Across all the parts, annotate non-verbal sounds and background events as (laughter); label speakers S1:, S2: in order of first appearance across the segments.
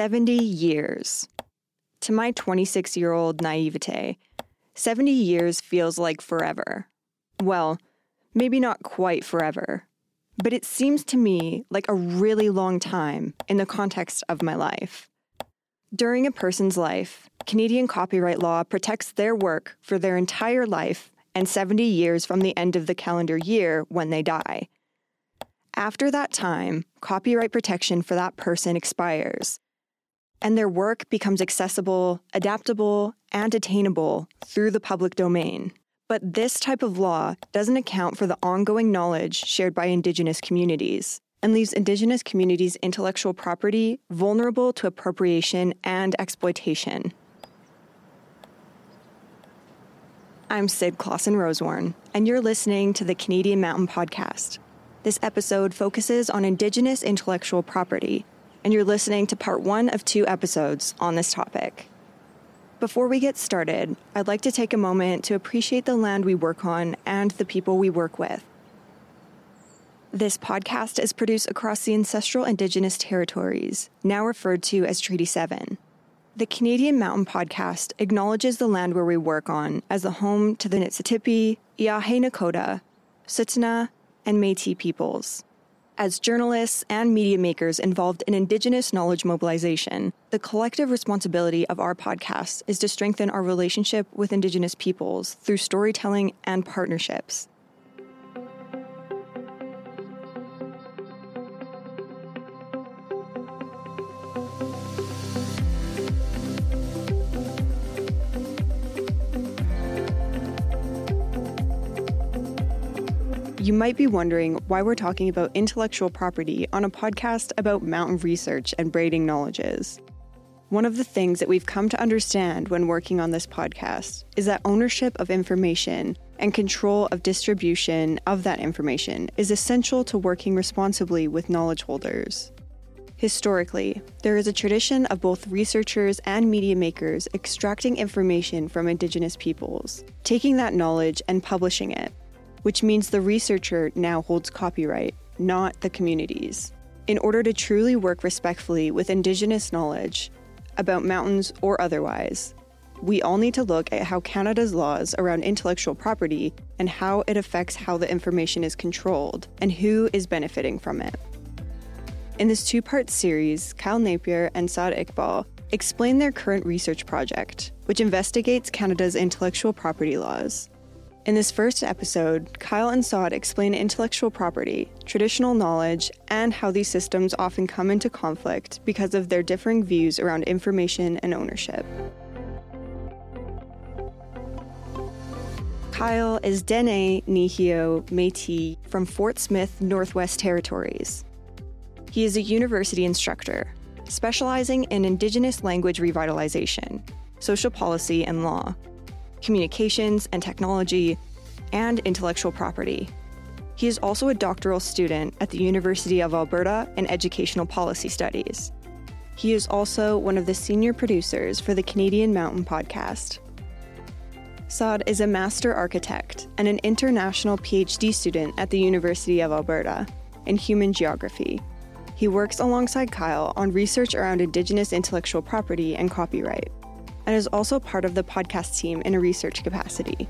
S1: 70 years. To my 26 year old naivete, 70 years feels like forever. Well, maybe not quite forever, but it seems to me like a really long time in the context of my life. During a person's life, Canadian copyright law protects their work for their entire life and 70 years from the end of the calendar year when they die. After that time, copyright protection for that person expires, and their work becomes accessible, adaptable, and attainable through the public domain. But this type of law doesn't account for the ongoing knowledge shared by Indigenous communities and leaves Indigenous communities' intellectual property vulnerable to appropriation and exploitation. I'm Syd Klassen-Rosewarn, and you're listening to the Canadian Mountain Podcast. This episode focuses on Indigenous intellectual property, and you're listening to part one of two episodes on this topic. Before we get started, I'd like to take a moment to appreciate the land we work on and the people we work with. This podcast is produced across the ancestral Indigenous territories, now referred to as Treaty 7. The Canadian Mountain Podcast acknowledges the land where we work on as the home to the Niitsitapi, Iahe Nakota, Tsuut'ina, and Metis peoples. As journalists and media makers involved in Indigenous knowledge mobilization, the collective responsibility of our podcast is to strengthen our relationship with Indigenous peoples through storytelling and partnerships. You might be wondering why we're talking about intellectual property on a podcast about mountain research and braiding knowledges. One of the things that we've come to understand when working on this podcast is that ownership of information and control of distribution of that information is essential to working responsibly with knowledge holders. Historically, there is a tradition of both researchers and media makers extracting information from Indigenous peoples, taking that knowledge and publishing it which means the researcher now holds copyright, not the communities. In order to truly work respectfully with Indigenous knowledge about mountains or otherwise, we all need to look at how Canada's laws around intellectual property and how it affects how the information is controlled and who is benefiting from it. In this two part series, Kyle Napier and Saad Iqbal explain their current research project, which investigates Canada's intellectual property laws. In this first episode, Kyle and Saad explain intellectual property, traditional knowledge, and how these systems often come into conflict because of their differing views around information and ownership. Kyle is Dene Nehiyaw Métis from Fort Smith, Northwest Territories. He is a university instructor, specializing in Indigenous language revitalization, social policy, and law communications and technology, and intellectual property. He is also a doctoral student at the University of Alberta in Educational Policy Studies. He is also one of the senior producers for the Canadian Mountain podcast. Saad is a master architect and an international PhD student at the University of Alberta in human geography. He works alongside Kyle on research around Indigenous intellectual property and copyright and is also part of the podcast team in a research capacity.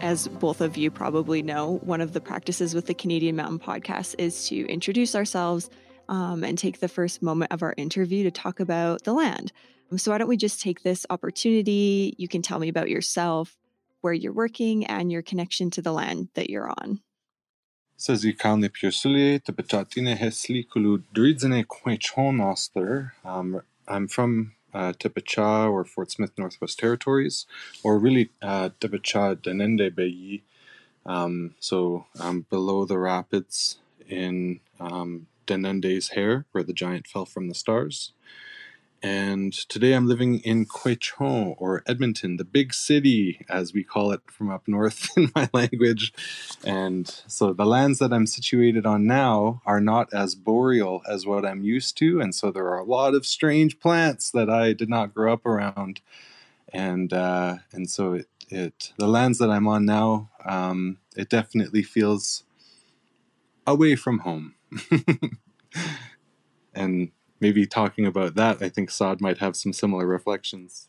S1: As both of you probably know, one of the practices with the Canadian Mountain Podcast is to introduce ourselves um, and take the first moment of our interview to talk about the land. So, why don't we just take this opportunity? You can tell me about yourself, where you're working, and your connection to the land that you're on.
S2: Sazikalni Pjursuli, the Betatine Hesli Kulu Dridzene Kwechon Ostler. Um, I'm from uh, Thebacha or Fort Smith Northwest Territories, or really uh, Thebacha Denende Bayi. Um, so um, below the rapids in um, Denende's hair, where the giant fell from the stars. And today I'm living in Quechon or Edmonton, the big city, as we call it from up north (laughs) in my language. And so the lands that I'm situated on now are not as boreal as what I'm used to. And so there are a lot of strange plants that I did not grow up around. And, uh, and so it, it, the lands that I'm on now, um, it definitely feels away from home. (laughs) and maybe talking about that, I think Saad might have some similar reflections.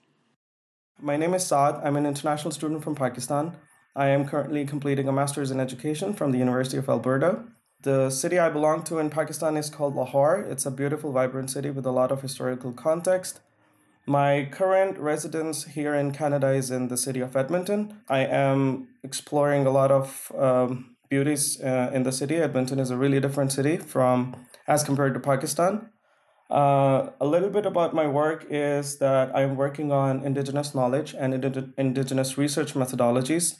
S3: My name is Saad. I'm an international student from Pakistan. I am currently completing a master's in education from the University of Alberta. The city I belong to in Pakistan is called Lahore. It's a beautiful, vibrant city with a lot of historical context. My current residence here in Canada is in the city of Edmonton. I am exploring a lot of um, beauties uh, in the city. Edmonton is a really different city from as compared to Pakistan. Uh, a little bit about my work is that I'm working on Indigenous knowledge and ind- Indigenous research methodologies.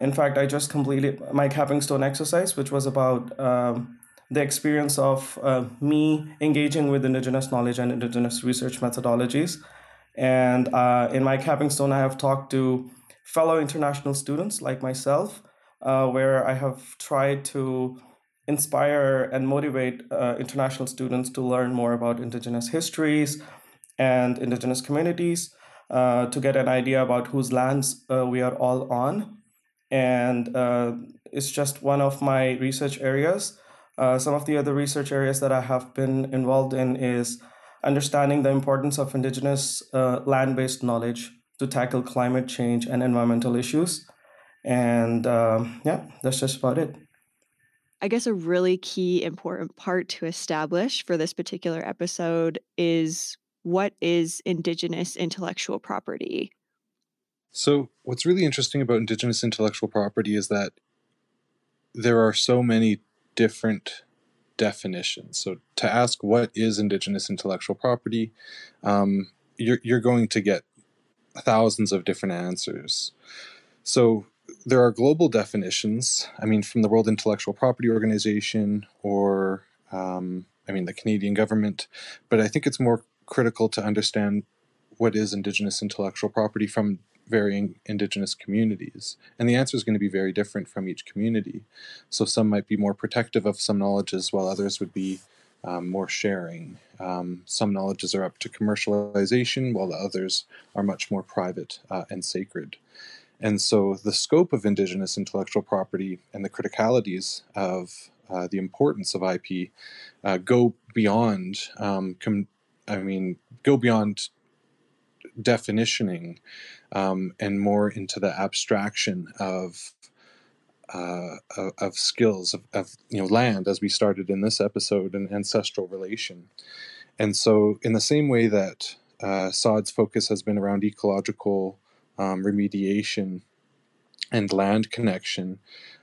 S3: In fact, I just completed my capping stone exercise, which was about um, the experience of uh, me engaging with Indigenous knowledge and Indigenous research methodologies. And uh, in my capping stone, I have talked to fellow international students like myself, uh, where I have tried to inspire and motivate uh, international students to learn more about Indigenous histories and Indigenous communities, uh, to get an idea about whose lands uh, we are all on. And uh, it's just one of my research areas. Uh, some of the other research areas that I have been involved in is understanding the importance of Indigenous uh, land based knowledge to tackle climate change and environmental issues. And um, yeah, that's just about it.
S1: I guess a really key important part to establish for this particular episode is what is Indigenous intellectual property?
S2: So, what's really interesting about Indigenous intellectual property is that there are so many different definitions. So, to ask what is Indigenous intellectual property, um, you're, you're going to get thousands of different answers. So, there are global definitions. I mean, from the World Intellectual Property Organization or, um, I mean, the Canadian government. But I think it's more critical to understand what is Indigenous intellectual property from varying Indigenous communities. And the answer is going to be very different from each community. So some might be more protective of some knowledges, while others would be um, more sharing. Um, some knowledges are up to commercialization, while the others are much more private uh, and sacred. And so the scope of Indigenous intellectual property and the criticalities of uh, the importance of IP uh, go beyond, um, com- I mean, go beyond definitioning um, and more into the abstraction of uh, of, of, skills of, of, you know land as we started in this episode and ancestral relation. And so in the same way that uh, Saad's focus has been around ecological um, remediation and land connection,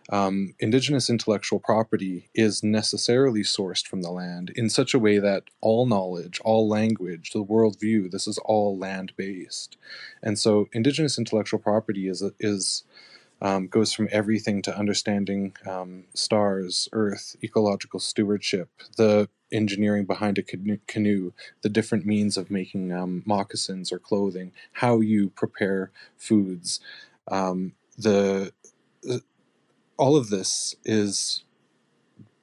S2: um, indigenous intellectual property is necessarily sourced from the land in such a way that all knowledge, all language, the worldview, this is all land based. And so indigenous intellectual property is, is um, goes from everything to understanding um, stars, earth, ecological stewardship, the engineering behind a canoe, the different means of making um, moccasins or clothing, how you prepare foods. Um, the, the all of this is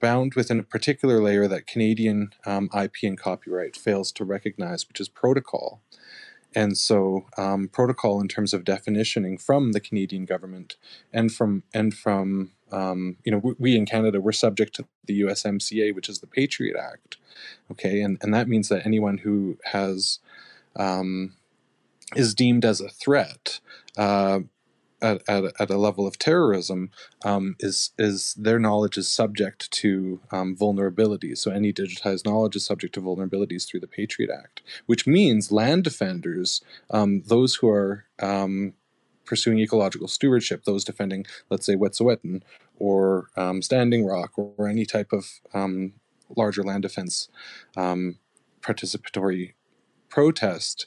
S2: bound within a particular layer that Canadian um, IP and copyright fails to recognize, which is protocol. And so, um, protocol in terms of definitioning from the Canadian government and from and from um, you know we, we, in Canada we're subject to the USMCA, which is the Patriot Act. Okay, and and that means that anyone who has um, is deemed as a threat uh, at, at, at a level of terrorism um, is is their knowledge is subject to um, vulnerabilities. So any digitized knowledge is subject to vulnerabilities through the Patriot Act, which means land defenders, um, those who are um, pursuing ecological stewardship, those defending, let's say, Wet'suwet'en or um, Standing Rock or, any type of um, larger land defense participatory protest.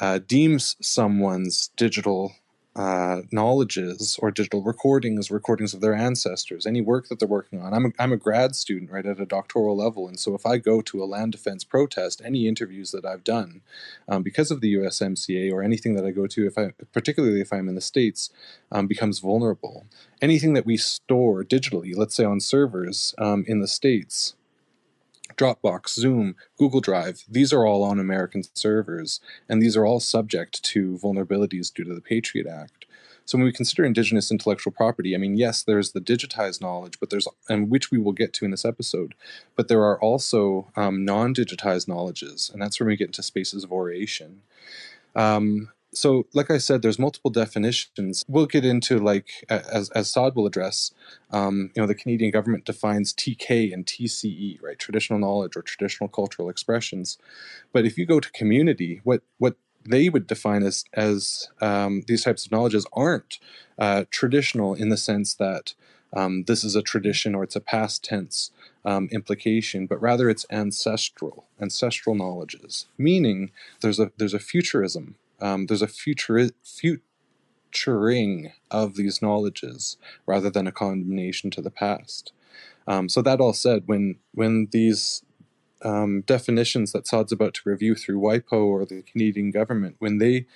S2: Uh, deems someone's digital uh, knowledges or digital recordings, recordings of their ancestors, any work that they're working on. I'm a, I'm a grad student, right, at a doctoral level. And so if I go to a land defense protest, any interviews that I've done um, because of the USMCA or anything that I go to, if I, particularly if I'm in the States, um, becomes vulnerable. Anything that we store digitally, let's say on servers um, in the States, Dropbox, Zoom, Google Drive, these are all on American servers, and these are all subject to vulnerabilities due to the Patriot Act. So when we consider indigenous intellectual property, I mean, yes, there's the digitized knowledge, but there's and which we will get to in this episode, but there are also um, non-digitized knowledges, and that's when we get into spaces of oration. Um, so like i said there's multiple definitions. We'll get into like as, as Saad will address um, you know the canadian government defines tk and tce right? Traditional knowledge or traditional cultural expressions. But if you go to community what what they would define as as um, these types of knowledges aren't uh, traditional in the sense that um, this is a tradition or it's a past tense um, implication, but rather it's ancestral, ancestral knowledges. Meaning, there's a there's a futurism um, there's a futuri- futuring of these knowledges rather than a condemnation to the past. Um, so that all said, when when these um, definitions that Saad's about to review through WIPO or the Canadian government, when they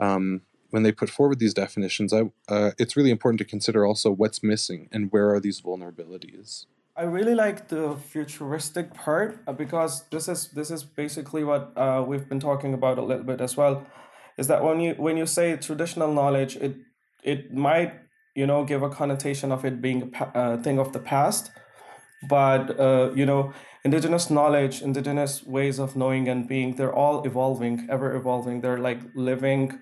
S2: um, when they put forward these definitions, I, uh, it's really important to consider also what's missing and where are these vulnerabilities.
S3: I really like the futuristic part uh, because this is this is basically what uh, we've been talking about a little bit as well is that when you when you say traditional knowledge, it it might you know give a connotation of it being a uh, thing of the past, but uh, you know indigenous knowledge, indigenous ways of knowing and being, they're all evolving, ever evolving. They're like living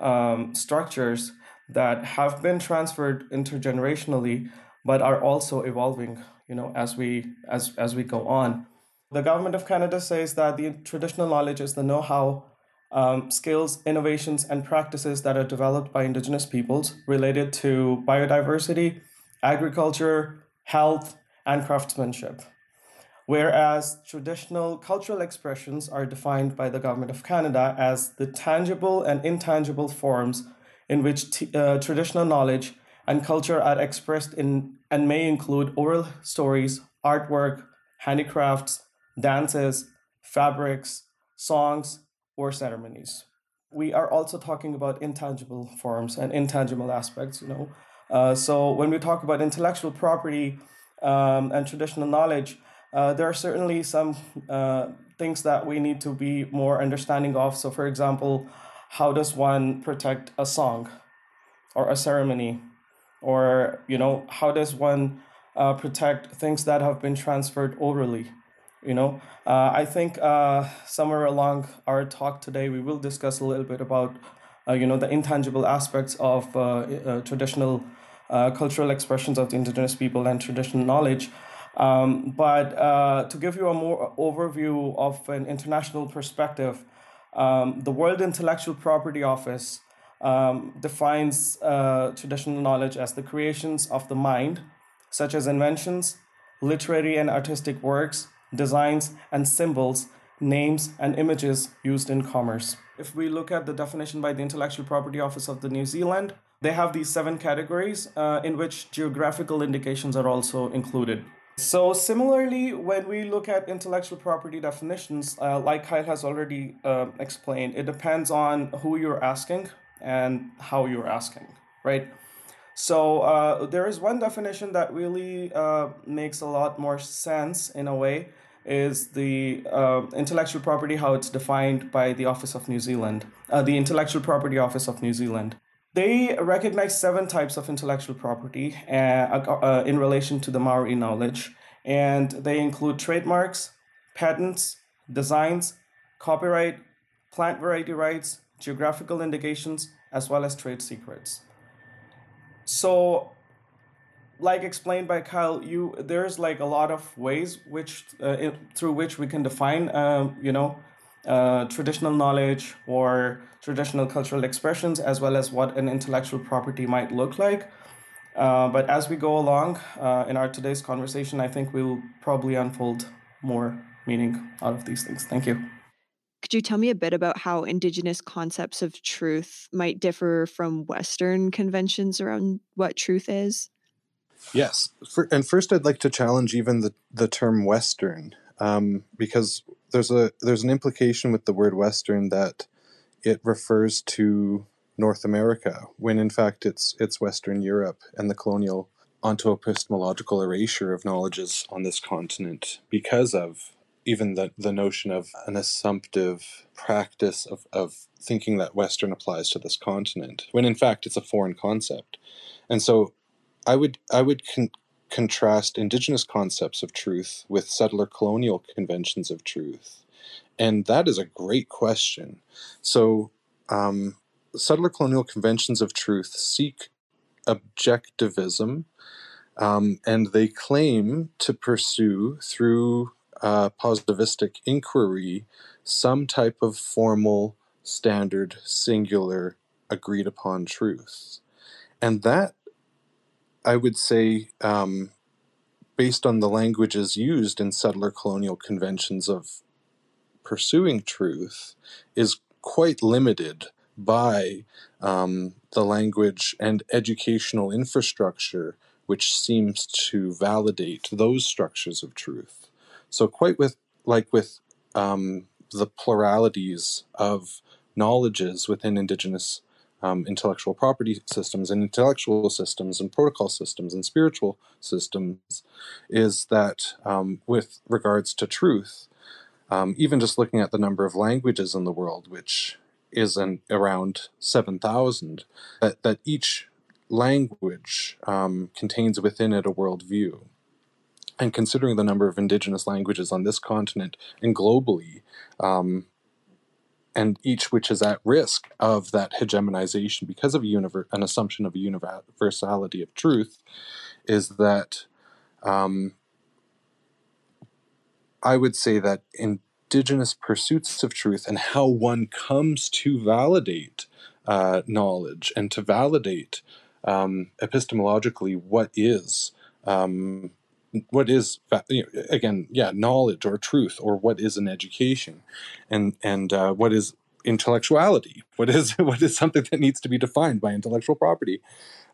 S3: um, structures that have been transferred intergenerationally, but are also evolving. You know, as we as as we go on. The government of Canada says that the traditional knowledge is the know-how um, skills, innovations, and practices that are developed by Indigenous peoples related to biodiversity, agriculture, health, and craftsmanship. Whereas traditional cultural expressions are defined by the Government of Canada as the tangible and intangible forms in which t- uh, traditional knowledge and culture are expressed in and may include oral stories, artwork, handicrafts, dances, fabrics, songs, or ceremonies. We are also talking about intangible forms and intangible aspects, you know. Uh, so when we talk about intellectual property um, and traditional knowledge, uh, there are certainly some uh, things that we need to be more understanding of. So, for example, how does one protect a song or a ceremony? Or, you know, how does one uh, protect things that have been transferred orally? You know? Uh, i think uh, somewhere along our talk today we will discuss a little bit about uh, you know the intangible aspects of uh, uh, traditional uh, cultural expressions of the indigenous people and traditional knowledge. Um, but to give you a more overview of an international perspective um, the world intellectual property office um, defines traditional knowledge as the creations of the mind such as inventions literary and artistic works designs, and symbols, names, and images used in commerce. If we look at the definition by the Intellectual Property Office of the New Zealand, they have these seven categories uh, in which geographical indications are also included. So, similarly, when we look at intellectual property definitions, uh, like Kyle has already uh, explained, it depends on who you're asking and how you're asking, right? So uh, there is one definition that really uh, makes a lot more sense in a way is the uh, intellectual property how it's defined by the Office of New Zealand, uh, the Intellectual Property Office of New Zealand. They recognize seven types of intellectual property uh, uh in relation to the Maori knowledge, and they include trademarks, patents, designs, copyright, plant variety rights, geographical indications, as well as trade secrets. So, like explained by Kyle, you there's like a lot of ways which uh, through which we can define, um, you know, uh, traditional knowledge or traditional cultural expressions, as well as what an intellectual property might look like. Uh, but as we go along uh, in our today's conversation, I think we'll probably unfold more meaning out of these things. Thank you.
S1: Could you tell me a bit about how Indigenous concepts of truth might differ from Western conventions around what truth is?
S2: Yes. For, and first, I'd like to challenge even the, the term Western, um, because there's a there's an implication with the word Western that it refers to North America, when in fact it's it's Western Europe and the colonial onto epistemological erasure of knowledges on this continent because of even the, the notion of an assumptive practice of, of thinking that Western applies to this continent, when in fact it's a foreign concept. And so I would I would con- contrast indigenous concepts of truth with settler colonial conventions of truth. And that is a great question. So um, settler colonial conventions of truth seek objectivism um, and they claim to pursue through uh, positivistic inquiry some type of formal, standard, singular, agreed upon truth. And that, I would say, um, based on the languages used in settler colonial conventions of pursuing truth, is quite limited by um, the language and educational infrastructure which seems to validate those structures of truth. So, quite with like with um, the pluralities of knowledges within Indigenous um, intellectual property systems and intellectual systems and protocol systems and spiritual systems, is that um, with regards to truth, um, even just looking at the number of languages in the world, which is an, around 7,000, that, that each language um, contains within it a worldview. And considering the number of indigenous languages on this continent and globally, um, and each which is at risk of that hegemonization because of univer- an assumption of a universality of truth, is that um, I would say that indigenous pursuits of truth and how one comes to validate uh, knowledge and to validate um, epistemologically what is um, what is again yeah knowledge or truth or what is an education and and uh, what is intellectuality? What is (laughs) what is something that needs to be defined by intellectual property?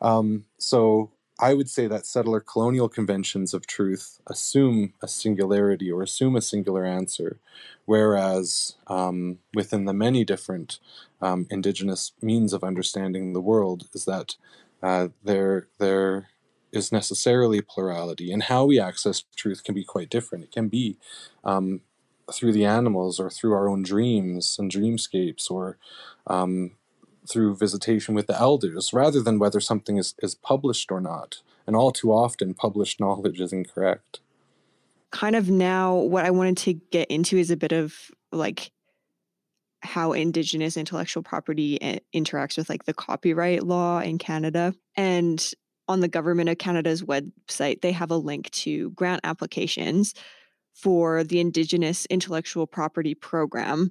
S2: Um, so I would say that settler colonial conventions of truth assume a singularity or assume a singular answer, whereas um, within the many different um, indigenous means of understanding the world is that uh, there there is necessarily plurality, and how we access truth can be quite different. It can be um, through the animals, or through our own dreams and dreamscapes, or um, through visitation with the elders, rather than whether something is, is published or not. And all too often, published (laughs) knowledge is incorrect.
S1: Kind of now, what I wanted to get into is a bit of like how indigenous intellectual property eh, interacts with like the copyright law in Canada. And on the government of Canada's website, they have a link to grant applications for the Indigenous Intellectual Property Program,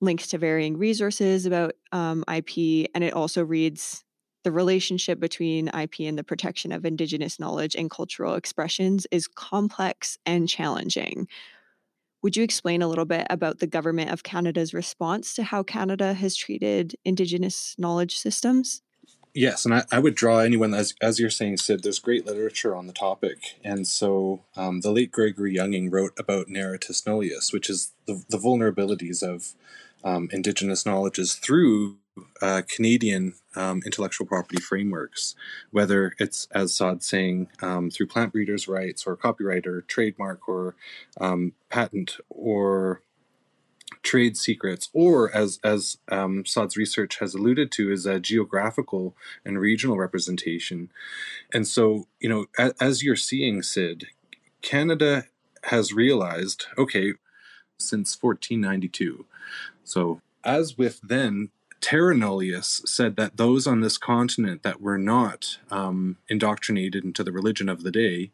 S1: links to varying resources about um, IP, and it also reads the relationship between IP and the protection of Indigenous knowledge and cultural expressions is complex and challenging. Would you explain a little bit about the Government of Canada's response to how Canada has treated Indigenous knowledge systems?
S2: Yes, and I, I would draw anyone, as, as you're saying, Syd, there's great literature on the topic. And so um, the late Gregory Younging wrote about narratus nullius, which is the, the vulnerabilities of um, Indigenous knowledges through uh, Canadian um, intellectual property frameworks, whether it's, as Saad saying, um, through plant breeders' rights or copyright or trademark or um, patent or trade secrets, or as as um, Saad's research has alluded to, is a geographical and regional representation. And so, you know, as, as you're seeing, Syd, Canada has realized, okay, since 1492. So, as with then Terra Nullius said that those on this continent that were not um, indoctrinated into the religion of the day,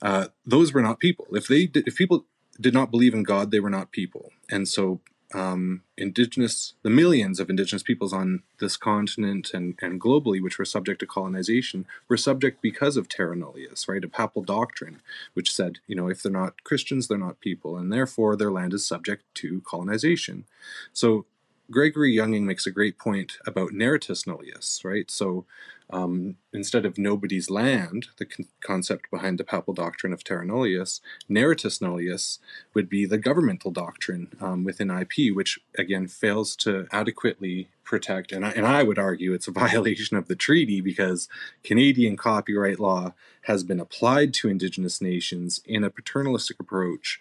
S2: uh, those were not people. If they, did, if people did not believe in God, they were not people. And so, um, indigenous, the millions of indigenous peoples on this continent and, and globally, which were subject to colonization, were subject because of terra nullius, right? A papal doctrine, which said, you know, if they're not Christians, they're not people, and therefore their land is subject to colonization. So Gregory Younging makes a great point about narratus nullius, right? So um, instead of nobody's land, the con- concept behind the papal doctrine of terra nullius, narratus nullius would be the governmental doctrine um, within IP, which again fails to adequately protect, and I, and I would argue it's a (laughs) violation of the treaty because Canadian copyright law has been applied to Indigenous nations in a paternalistic approach.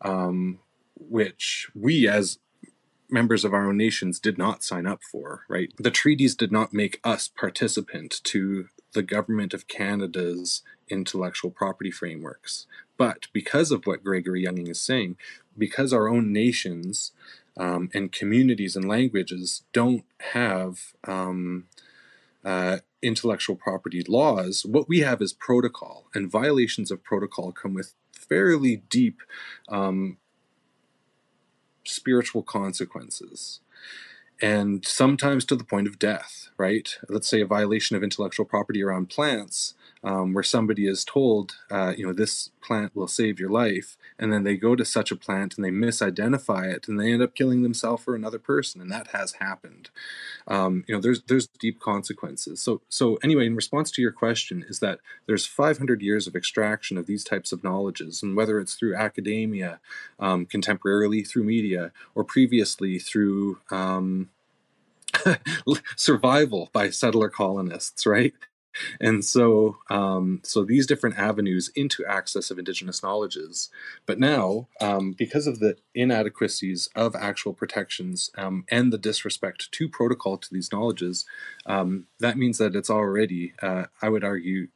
S2: Um, which we as members of our own nations did not sign up for, right? The treaties did not make us participant to the government of Canada's intellectual property frameworks. But because of what Gregory Younging is saying, because our own nations um, and communities and languages don't have um, uh, intellectual property laws, what we have is protocol, and violations of protocol come with fairly deep um, spiritual consequences and sometimes to the point of death, right? Let's say a violation of intellectual property around plants um, where somebody is told, uh, you know, this plant will save your life, and then they go to such a plant and they misidentify it, and they end up killing themselves or another person, and that has happened. Um, you know, there's there's deep consequences. So so anyway, in response to your question, is that there's 500 years of extraction of these types of knowledges, and whether it's through academia, um, contemporarily through media, or previously through um, (laughs) survival by settler colonists, right? And so um, so these different avenues into access of indigenous knowledges. But now um, because of the inadequacies of actual protections um, and the disrespect to protocol to these knowledges um, that means that it's already uh, i would argue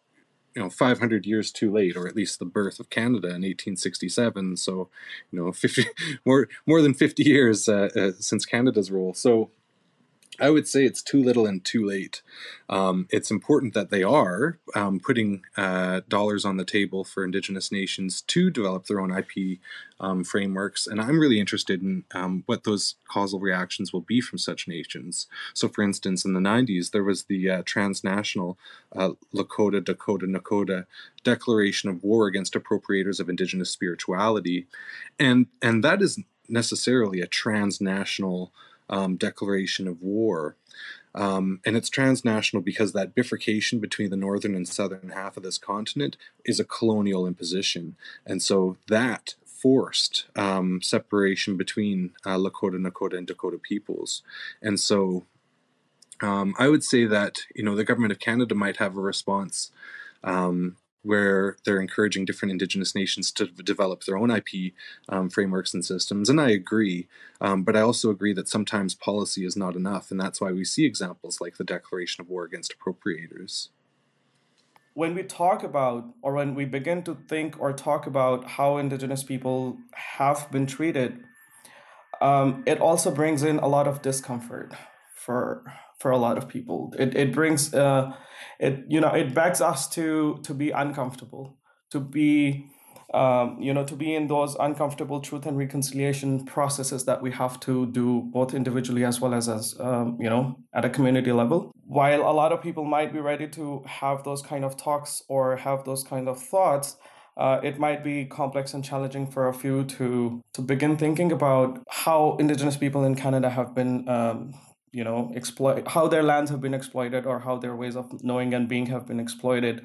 S2: you know 500 years too late or at least the birth of canada in 1867 so you know 50 (laughs) more more than 50 years uh, uh, since canada's rule. So I would say it's too little and too late. Um, it's important that they are um, putting uh, dollars on the table for Indigenous nations to develop their own IP um, frameworks, and I'm really interested in um, what those causal reactions will be from such nations. So, for instance, in the 90s, there was the uh, transnational uh, Lakota, Dakota, Nakota Declaration of War against appropriators of Indigenous spirituality, and and that is necessarily a transnational um, declaration of war. Um, and it's transnational because that bifurcation between the northern and southern half of this continent is a colonial imposition. And so that forced um, separation between uh, Lakota, Nakota, and Dakota peoples. And so um, I would say that, you know, the government of Canada might have a response um, where they're encouraging different indigenous nations to develop their own IP um, frameworks and systems. And I agree, um, but I also agree that sometimes policy is not enough, and that's why we see examples like the Declaration of War against Appropriators.
S3: When we talk about, or when we begin to think or talk about how Indigenous people have been treated, um, it also brings in a lot of discomfort for for a lot of people. It it brings uh, it you know it begs us to to be uncomfortable, to be um, you know to be in those uncomfortable truth and reconciliation processes that we have to do both individually as well as as um, you know at a community level. While a lot of people might be ready to have those kind of talks or have those kind of thoughts. Uh, it might be complex and challenging for a few to to begin thinking about how Indigenous people in Canada have been um, you know exploit how their lands have been exploited or how their ways of knowing and being have been exploited.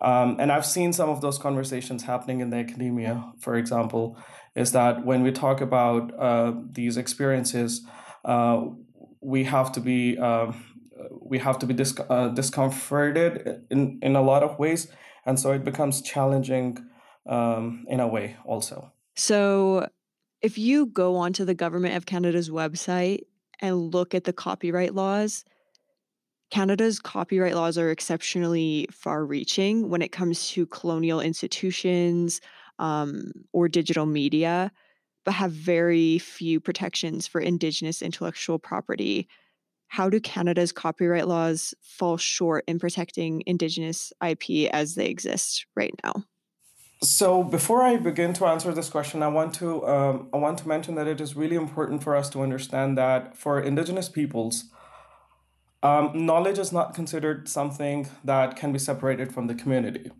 S3: Um, and i've seen some of those conversations happening in the academia. For example is that when we talk about uh, these experiences uh, we have to be uh, we have to be dis- uh, discomforted in, in a lot of ways. And so it becomes challenging um, in a way also.
S1: So if you go onto the government of canada's website and look at the copyright laws, Canada's copyright laws are exceptionally far reaching when it comes to colonial institutions um, or digital media, but have very few protections for Indigenous intellectual property. How do Canada's copyright laws fall short in protecting Indigenous IP as they exist right now?
S3: So before I begin to answer this question, I want to um, I want to mention that it is really important for us to understand that for Indigenous peoples, um, knowledge is not considered something that can be separated from the community,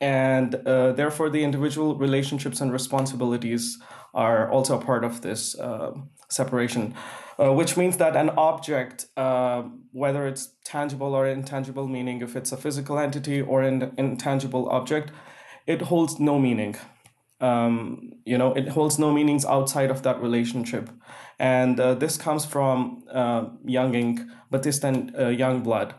S3: and uh, therefore the individual relationships and responsibilities are also a part of this uh, separation. Uh, which means that an object, uh, whether it's tangible or intangible, meaning if it's a physical entity or an intangible object, it holds no meaning. Um, you know, it holds no meanings outside of that relationship. And uh, this comes from uh, Younging, Battiste, and uh, Youngblood.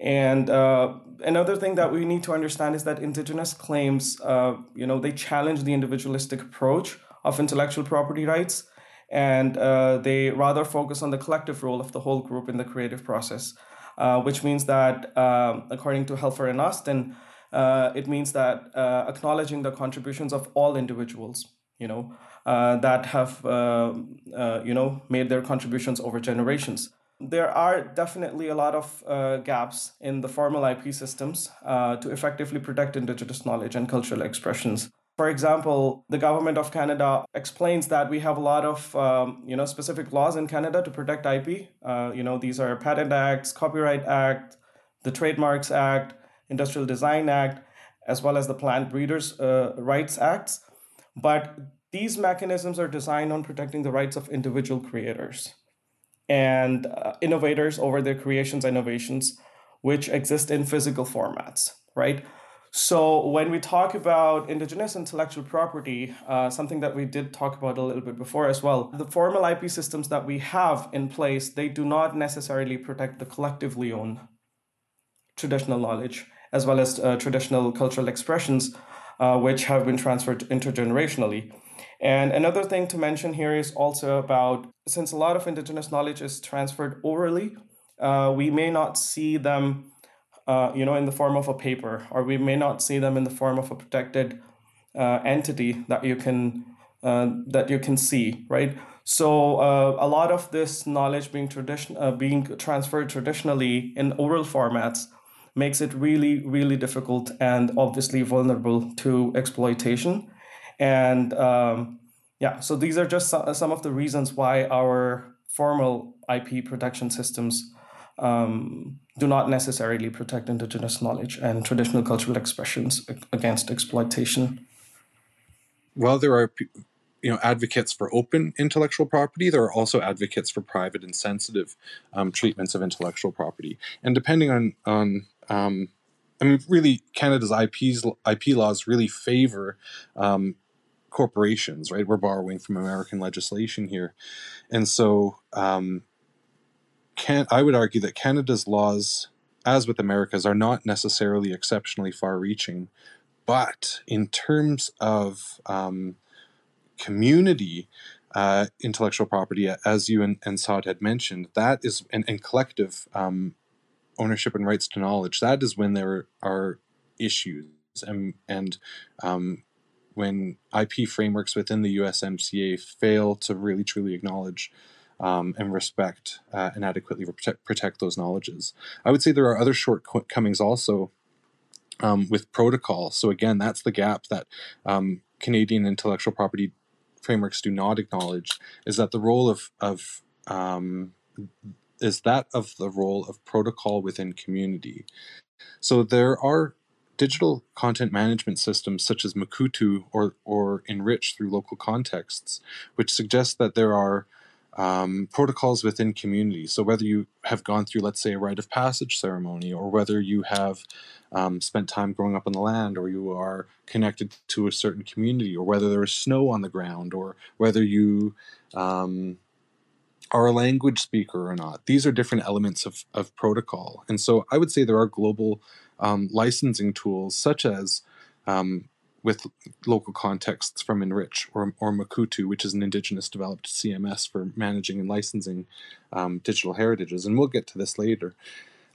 S3: And uh, another thing that we need to understand is that indigenous claims, uh, you know, they challenge the individualistic approach of intellectual property rights, and uh, they rather focus on the collective role of the whole group in the creative process, uh, which means that, um, according to Helfer and Austin, uh, it means that uh, acknowledging the contributions of all individuals, you know, uh, that have, uh, you know, made their contributions over generations. There are definitely a lot of gaps in the formal IP systems to effectively protect indigenous knowledge and cultural expressions. For example, the government of Canada explains that we have a lot of um, you know specific laws in Canada to protect IP. Uh, you know these are Patent Acts, Copyright Act, the Trademarks Act, Industrial Design Act, as well as the Plant Breeders uh, Rights Acts. But these mechanisms are designed on protecting the rights of individual creators and uh, innovators over their creations and innovations, which exist in physical formats, right? So when we talk about indigenous intellectual property, uh, something that we did talk about a little bit before as well, the formal IP systems that we have in place, they do not necessarily protect the collectively owned traditional knowledge as well as uh, traditional cultural expressions, uh, which have been transferred intergenerationally. And another thing to mention here is also about since a lot of indigenous knowledge is transferred orally, uh, we may not see them uh, you know, in the form of a paper, or we may not see them in the form of a protected uh, entity that you can uh, that you can see, right? So uh, a lot of this knowledge being tradition uh, being transferred traditionally in oral formats makes it really, really difficult and obviously vulnerable to exploitation. And um, yeah, so these are just some of the reasons why our formal IP protection systems um, do not necessarily protect indigenous knowledge and traditional cultural expressions against exploitation.
S2: While there are you know advocates for open intellectual property there are also advocates for private and sensitive um, treatments of intellectual property and depending on on um, i mean really canada's IPs, ip laws really favor um, corporations right? We're borrowing from american legislation here. And so um, can I would argue that Canada's laws, as with America's, are not necessarily exceptionally far-reaching, but in terms of um, community uh, intellectual property, as you and, and Saad had mentioned, that is and, and collective um, ownership and rights to knowledge. That is when there are issues and and um, when IP frameworks within the USMCA fail to really truly acknowledge um, and respect uh, and adequately protect, protect those knowledges. I would say there are other shortcomings also um, with protocol. So again, that's the gap that um, Canadian intellectual property frameworks do not acknowledge is that the role of, of um, is that of the role of protocol within community. So there are digital content management systems such as Mukurtu or, or Enrich through local contexts, which suggest that there are um, protocols within communities. So whether you have gone through, let's say, a rite of passage ceremony, or whether you have um, spent time growing up on the land, or you are connected to a certain community, or whether there is snow on the ground, or whether you um, are a language speaker or not. These are different elements of, of protocol. And so I would say there are global um, licensing tools such as um, with local contexts from Enrich or, or Mukurtu, which is an indigenous developed CMS for managing and licensing um, digital heritages. And we'll get to this later.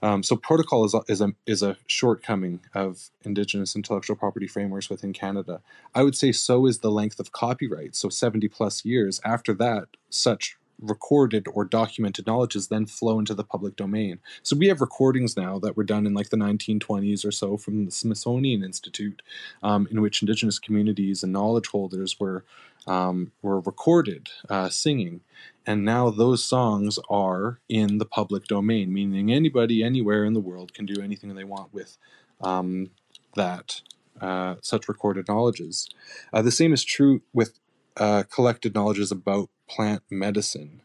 S2: Um, so protocol is a, is, a, is a shortcoming of indigenous intellectual property frameworks within Canada. I would say so is the length of copyright. So 70 plus years after that, such recorded or documented knowledge then flow into the public domain. So we have recordings now that were done in like the 1920s or so from the Smithsonian Institute, um, in which indigenous communities and knowledge holders were um, were recorded uh, singing, and now those songs are in the public domain, meaning anybody anywhere in the world can do anything they want with um, that. Uh, such recorded knowledges. Uh, the same is true with uh, collected knowledges about plant medicine.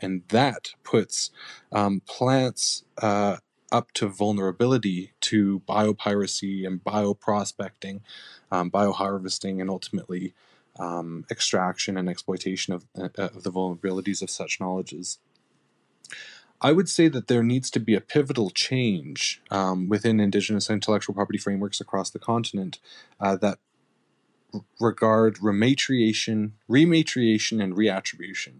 S2: And that puts um, plants uh, up to vulnerability to biopiracy and bioprospecting, um, bioharvesting, and ultimately um, extraction and exploitation of, uh, of the vulnerabilities of such knowledges. I would say that there needs to be a pivotal change um, within Indigenous intellectual property frameworks across the continent uh, that regard rematriation, rematriation, and reattribution.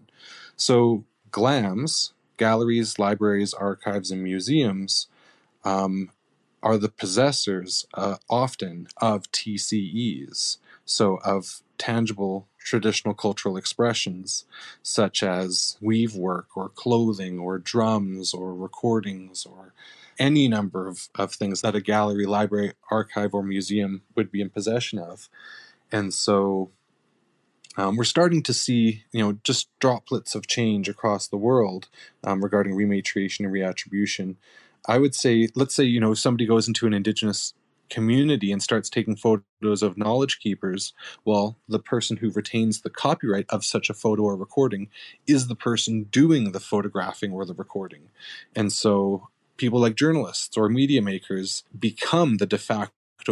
S2: So, GLAMs, galleries, libraries, archives, and museums, um, are the possessors uh, often of TCEs, so of tangible traditional cultural expressions such as weave work or clothing or drums or recordings or any number of, of things that a gallery, library, archive, or museum would be in possession of. And so um, we're starting to see, you know, just droplets of change across the world um, regarding rematriation and reattribution. I would say, let's say, you know, somebody goes into an indigenous community and starts taking photos of knowledge keepers, well, the person who retains the copyright of such a photo or recording is the person doing the photographing or the recording. And so people like journalists or media makers become the de facto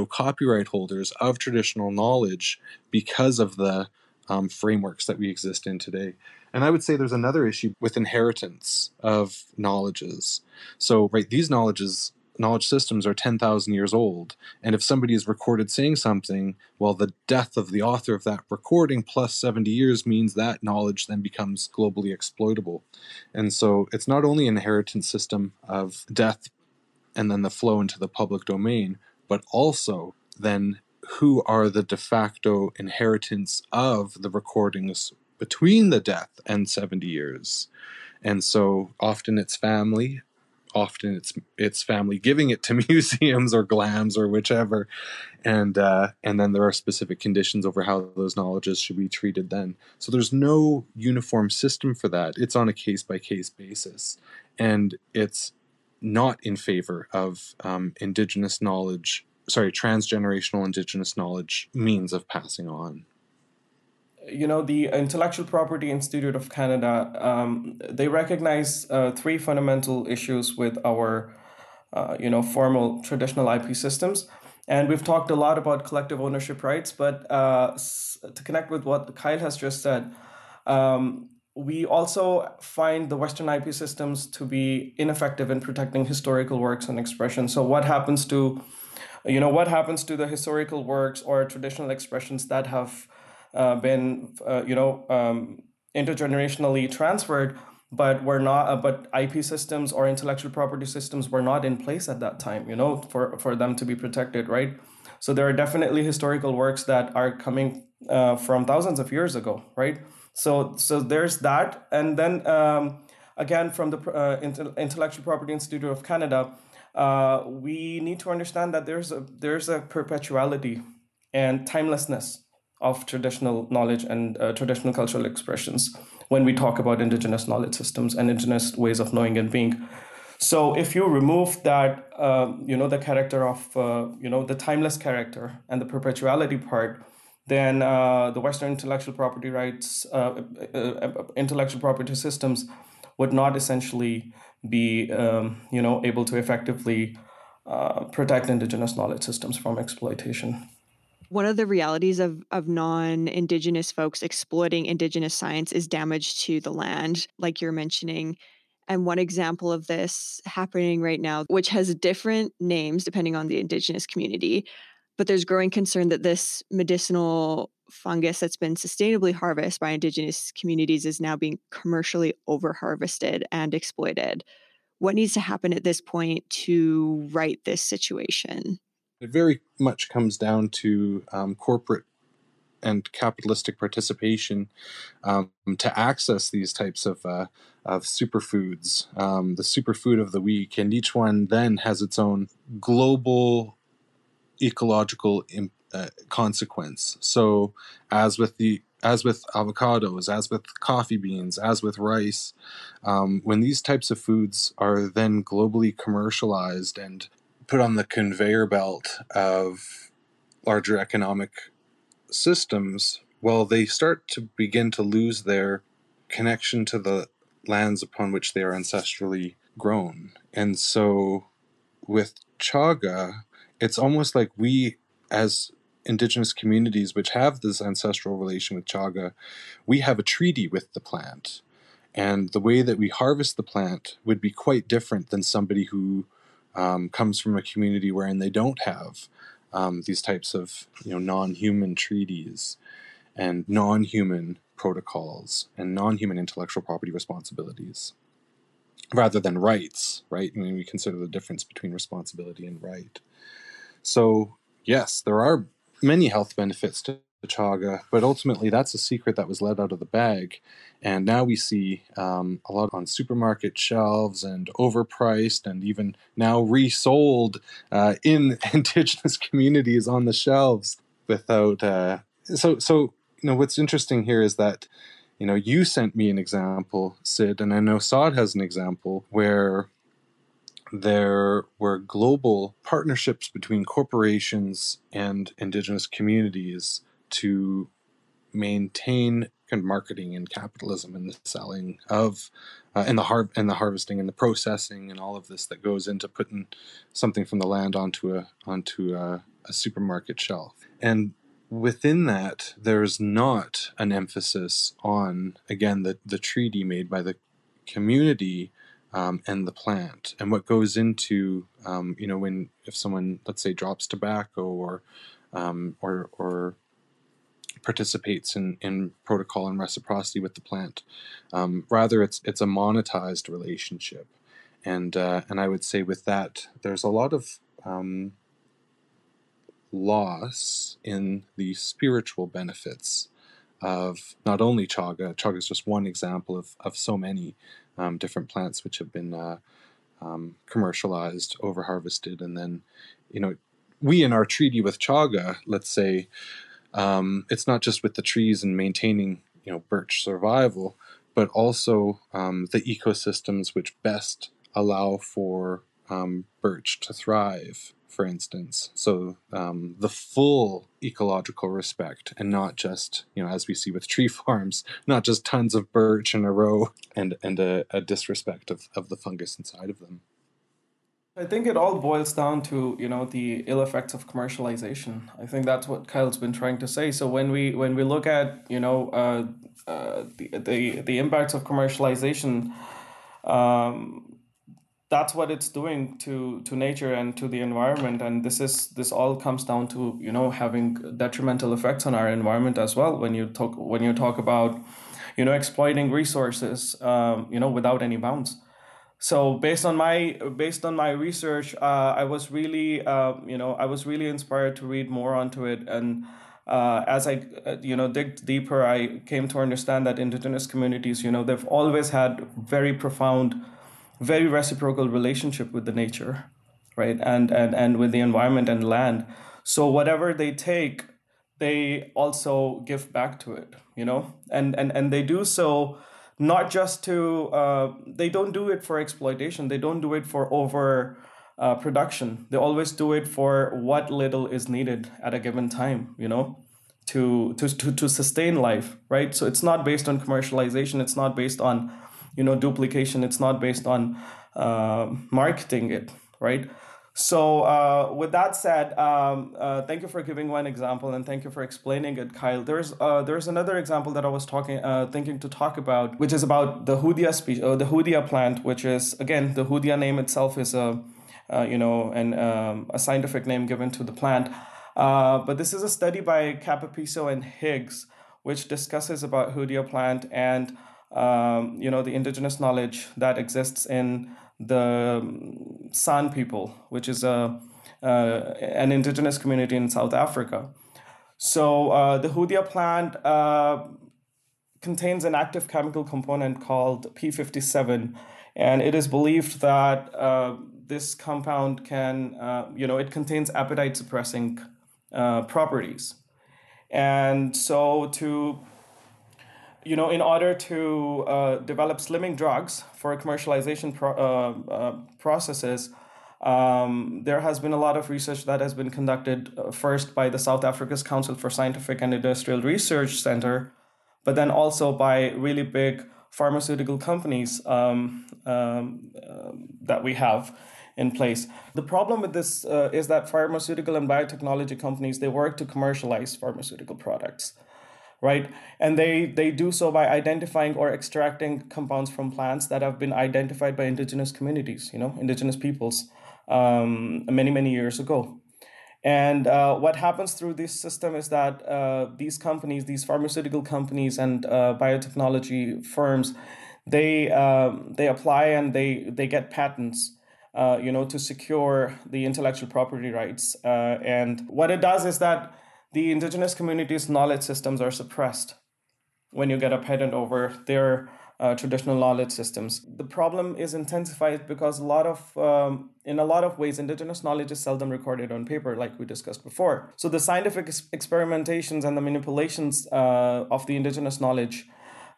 S2: copyright holders of traditional knowledge because of the um, frameworks that we exist in today. And I would say there's another issue with inheritance of knowledges. So, right, these knowledges knowledge systems are 10,000 years old. And if somebody is recorded saying something, well, the death of the author of that recording plus 70 years means that knowledge then becomes globally exploitable. And so it's not only an inheritance system of death and then the flow into the public domain, but also then who are the de facto inheritance of the recordings between the death and 70 years. And so often it's family, often it's it's family giving it to (laughs) museums or glams or whichever. And uh, and then there are specific conditions over how those knowledges should be treated then. So there's no uniform system for that. It's on a case by case basis. And it's not in favor of um, indigenous knowledge sorry transgenerational indigenous knowledge means of passing on.
S3: You know the intellectual property institute of canada um, they recognize uh, three fundamental issues with our uh, you know formal traditional ip systems. And we've talked a lot about collective ownership rights but uh, to connect with what kyle has just said um, we also find the western ip systems to be ineffective in protecting historical works and expressions. So what happens to you know what happens to the historical works or traditional expressions that have uh, been uh, you know um, intergenerationally transferred but were not uh, but ip systems or intellectual property systems were not in place at that time you know for for them to be protected right? So there are definitely historical works that are coming uh, from thousands of years ago right so so there's that and then um, again from the uh, intellectual property institute of canada uh, we need to understand that there's a there's a perpetuality and timelessness of traditional knowledge and uh, traditional cultural expressions when we talk about indigenous knowledge systems and indigenous ways of knowing and being. So if you remove that, uh, you know, the character of, uh, you know, the timeless character and the perpetuality part, then uh, the Western intellectual property rights, uh, uh, intellectual property systems would not essentially be, um, you know, able to effectively protect indigenous knowledge systems from exploitation
S1: one of the realities of, of non Indigenous folks exploiting Indigenous science is damage to the land, like you're mentioning. And one example of this happening right now, which has different names depending on the Indigenous community, but there's growing concern that this medicinal fungus that's been sustainably harvested by Indigenous communities is now being commercially overharvested and exploited. What needs to happen at this point to right this situation?
S2: It very much comes down to um, corporate and capitalistic participation um, to access these types of uh, of superfoods, um, the superfood of the week, and each one then has its own global ecological uh, consequence. So, as with the as with avocados, as with coffee beans, as with rice, um, when these types of foods are then globally commercialized and put on the conveyor belt of larger economic systems, well, they start to begin to lose their connection to the lands upon which they are ancestrally grown. And so with chaga, it's almost like we, as indigenous communities which have this ancestral relation with chaga, we have a treaty with the plant. And the way that we harvest the plant would be quite different than somebody who um, comes from a community wherein they don't have um, these types of you know non-human treaties and non-human protocols and non-human intellectual property responsibilities rather than rights right I mean, we consider the difference between responsibility and right so yes there are many health benefits to chaga but ultimately that's a secret that was let out of the bag. And now we see um, a lot on supermarket shelves and overpriced and even now resold uh, in (laughs) indigenous communities on the shelves without uh, so so you know what's interesting here is that you know you sent me an example Syd and i know saad has an example where there were global partnerships between corporations and indigenous communities to maintain of marketing and capitalism and the selling of uh, and the har- and the harvesting and the processing and all of this that goes into putting something from the land onto a onto a, a supermarket shelf. And within that there's not an emphasis on again the the treaty made by the community um, and the plant and what goes into um, you know when if someone let's say drops tobacco or um, or or participates in, in protocol and reciprocity with the plant. Um, rather, it's it's a monetized relationship, and uh, and I would say with that, there's a lot of um, loss in the spiritual benefits of not only chaga. Chaga is just one example of of so many um, different plants which have been uh, um, commercialized, over harvested, and then you know we in our treaty with chaga, let's say um, it's not just with the trees and maintaining you know birch survival, but also um, the ecosystems which best allow for um, birch to thrive. For instance, so um, the full ecological respect, and not just you know as we see with tree (laughs) farms, not just tons of birch in a row, and and a, a disrespect of, of the fungus inside of them.
S3: I think it all boils down to you know the ill effects of commercialization. I think that's what Kyle's been trying to say. So when we when we look at you know uh, uh, the, the the impacts of commercialization, um, that's what it's doing to to nature and to the environment. And this is this all comes down to you know having detrimental effects on our environment as well. When you talk when you talk about you know exploiting resources um, you know without any bounds so based on my based on my research uh, i was really uh, you know i was really inspired to read more onto it and uh, as i uh, you know dig deeper i came to understand that indigenous communities you know they've always had very profound very reciprocal relationship with the nature right? And and and with the environment and land. So whatever they take they also give back to it you know? And and and they do so not just to uh, they don't do it for exploitation. They don't do it for over uh, production. They always do it for what little is needed at a given time you know? To, to to to sustain life right? So it's not based on commercialization. It's not based on you know duplication it's not based on uh, marketing it right so, uh, with that said, um, uh, thank you for giving one example and thank you for explaining it, Kyle. There's uh, there's another example that I was talking uh, thinking to talk about, which is about the Hoodia species, uh, the Hoodia plant, which is again the Hoodia name itself is a uh, you know an um, a scientific name given to the plant. Uh, but this is a study by Capopiso and Higgs, which discusses about Hoodia plant and um, you know the indigenous knowledge that exists in the um, San people, which is a uh, an indigenous community in South Africa. So uh, the Hoodia plant uh, contains an active chemical component called P57, and it is believed that uh, this compound can, uh, you know, it contains appetite suppressing uh, properties. And so to you know, in order to uh, develop slimming drugs for commercialization pro- uh, uh, processes, um, there has been a lot of research that has been conducted uh, first by the South Africa's Council for Scientific and Industrial Research Center, but then also by really big pharmaceutical companies um, um, um that we have in place. The problem with this uh, is that pharmaceutical and biotechnology companies they work to commercialize pharmaceutical products right? And they, they do so by identifying or extracting compounds from plants that have been identified by indigenous communities, you know, indigenous peoples um, many, many years ago. And uh, what happens through this system is that uh, these companies, these pharmaceutical companies and uh, biotechnology firms, they um, they apply and they they get patents. Uh, you know, to secure the intellectual property rights. Uh, and what it does is that the indigenous communities' knowledge systems are suppressed when you get a patent over their uh, traditional knowledge systems. The problem is intensified because a lot of, um, in a lot of ways, indigenous knowledge is seldom recorded on paper, like we discussed before. So the scientific ex- experimentations and the manipulations uh, of the indigenous knowledge,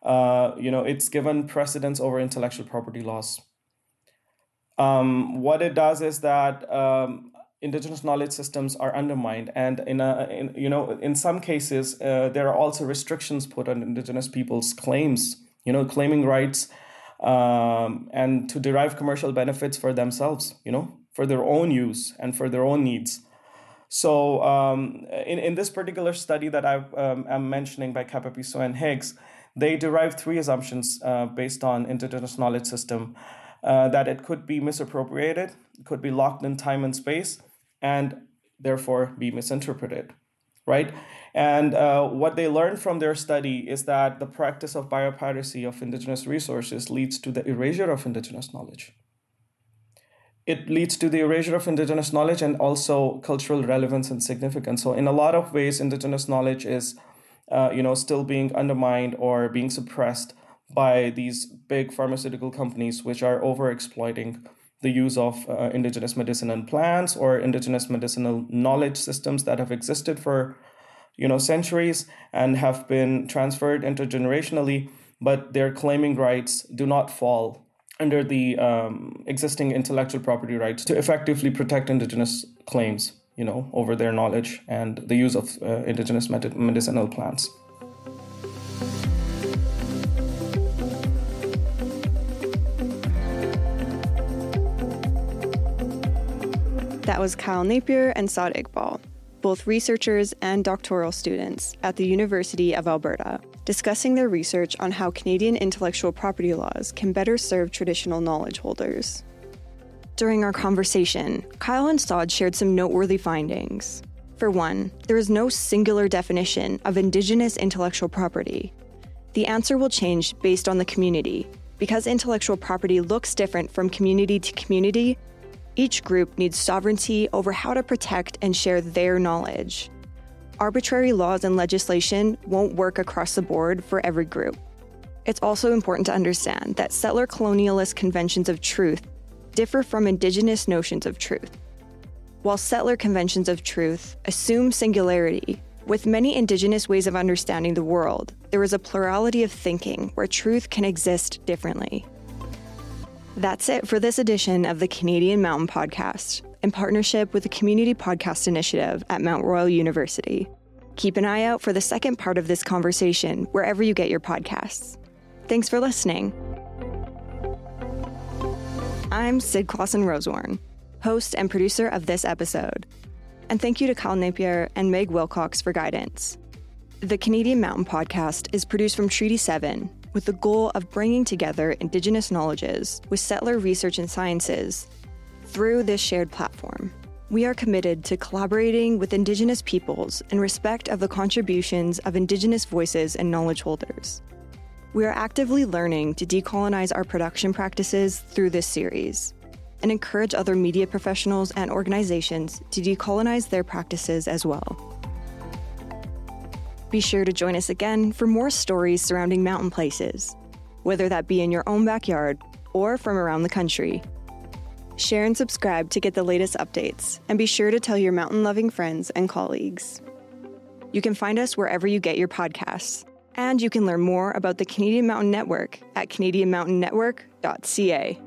S3: uh, you know, it's given precedence over intellectual property laws. Um, what it does is that um, indigenous knowledge systems are undermined and in a in, you know in some cases uh, there are also restrictions put on indigenous people's claims you know claiming rights um, and to derive commercial benefits for themselves you know for their own use and for their own needs. So um, in, in this particular study that I um, am mentioning by Capapiso and Higgs, they derived three assumptions uh, based on indigenous knowledge system uh, that it could be misappropriated, could be locked in time and space, and therefore be misinterpreted, right? And uh, what they learned from their study is that the practice of biopiracy of indigenous resources leads to the erasure of indigenous knowledge. It leads to the erasure of indigenous knowledge and also cultural relevance and significance. So, in a lot of ways, indigenous knowledge is, uh, you know, still being undermined or being suppressed by these big pharmaceutical companies which are over exploiting the use of uh, indigenous medicinal plants or indigenous medicinal knowledge systems that have existed for you know centuries and have been transferred intergenerationally but their claiming rights do not fall under the um, existing intellectual property rights to effectively protect indigenous claims you know over their knowledge and the use of uh, indigenous med- medicinal plants
S1: That was Kyle Napier and Saad Iqbal, both researchers and doctoral students at the University of Alberta, discussing their research on how Canadian intellectual property laws can better serve traditional knowledge holders. During our conversation, Kyle and Saad shared some noteworthy findings. For one, there is no singular definition of Indigenous intellectual property. The answer will change based on the community. Because intellectual property looks different from community to community, each group needs sovereignty over how to protect and share their knowledge. Arbitrary laws and legislation won't work across the board for every group. It's also important to understand that settler colonialist conventions of truth differ from indigenous notions of truth. While settler conventions of truth assume singularity, with many indigenous ways of understanding the world, there is a plurality of thinking where truth can exist differently. That's it for this edition of the Canadian Mountain Podcast, in partnership with the Community Podcast Initiative at Mount Royal University. Keep an eye out for the second part of this conversation wherever you get your podcasts. Thanks for listening. I'm Syd Klassen-Rosewarn, host and producer of this episode. And thank you to Kyle Napier and Meg Wilcox for guidance. The Canadian Mountain Podcast is produced from Treaty 7 with the goal of bringing together Indigenous knowledges with settler research and sciences through this shared platform. We are committed to collaborating with Indigenous peoples in respect of the contributions of Indigenous voices and knowledge holders. We are actively learning to decolonize our production practices through this series and encourage other media professionals and organizations to decolonize their practices as well. Be sure to join us again for more stories surrounding mountain places, whether that be in your own backyard or from around the country. Share and subscribe to get the latest updates, and be sure to tell your mountain loving friends and colleagues. You can find us wherever you get your podcasts, and you can learn more about the Canadian Mountain Network at CanadianMountainNetwork.ca.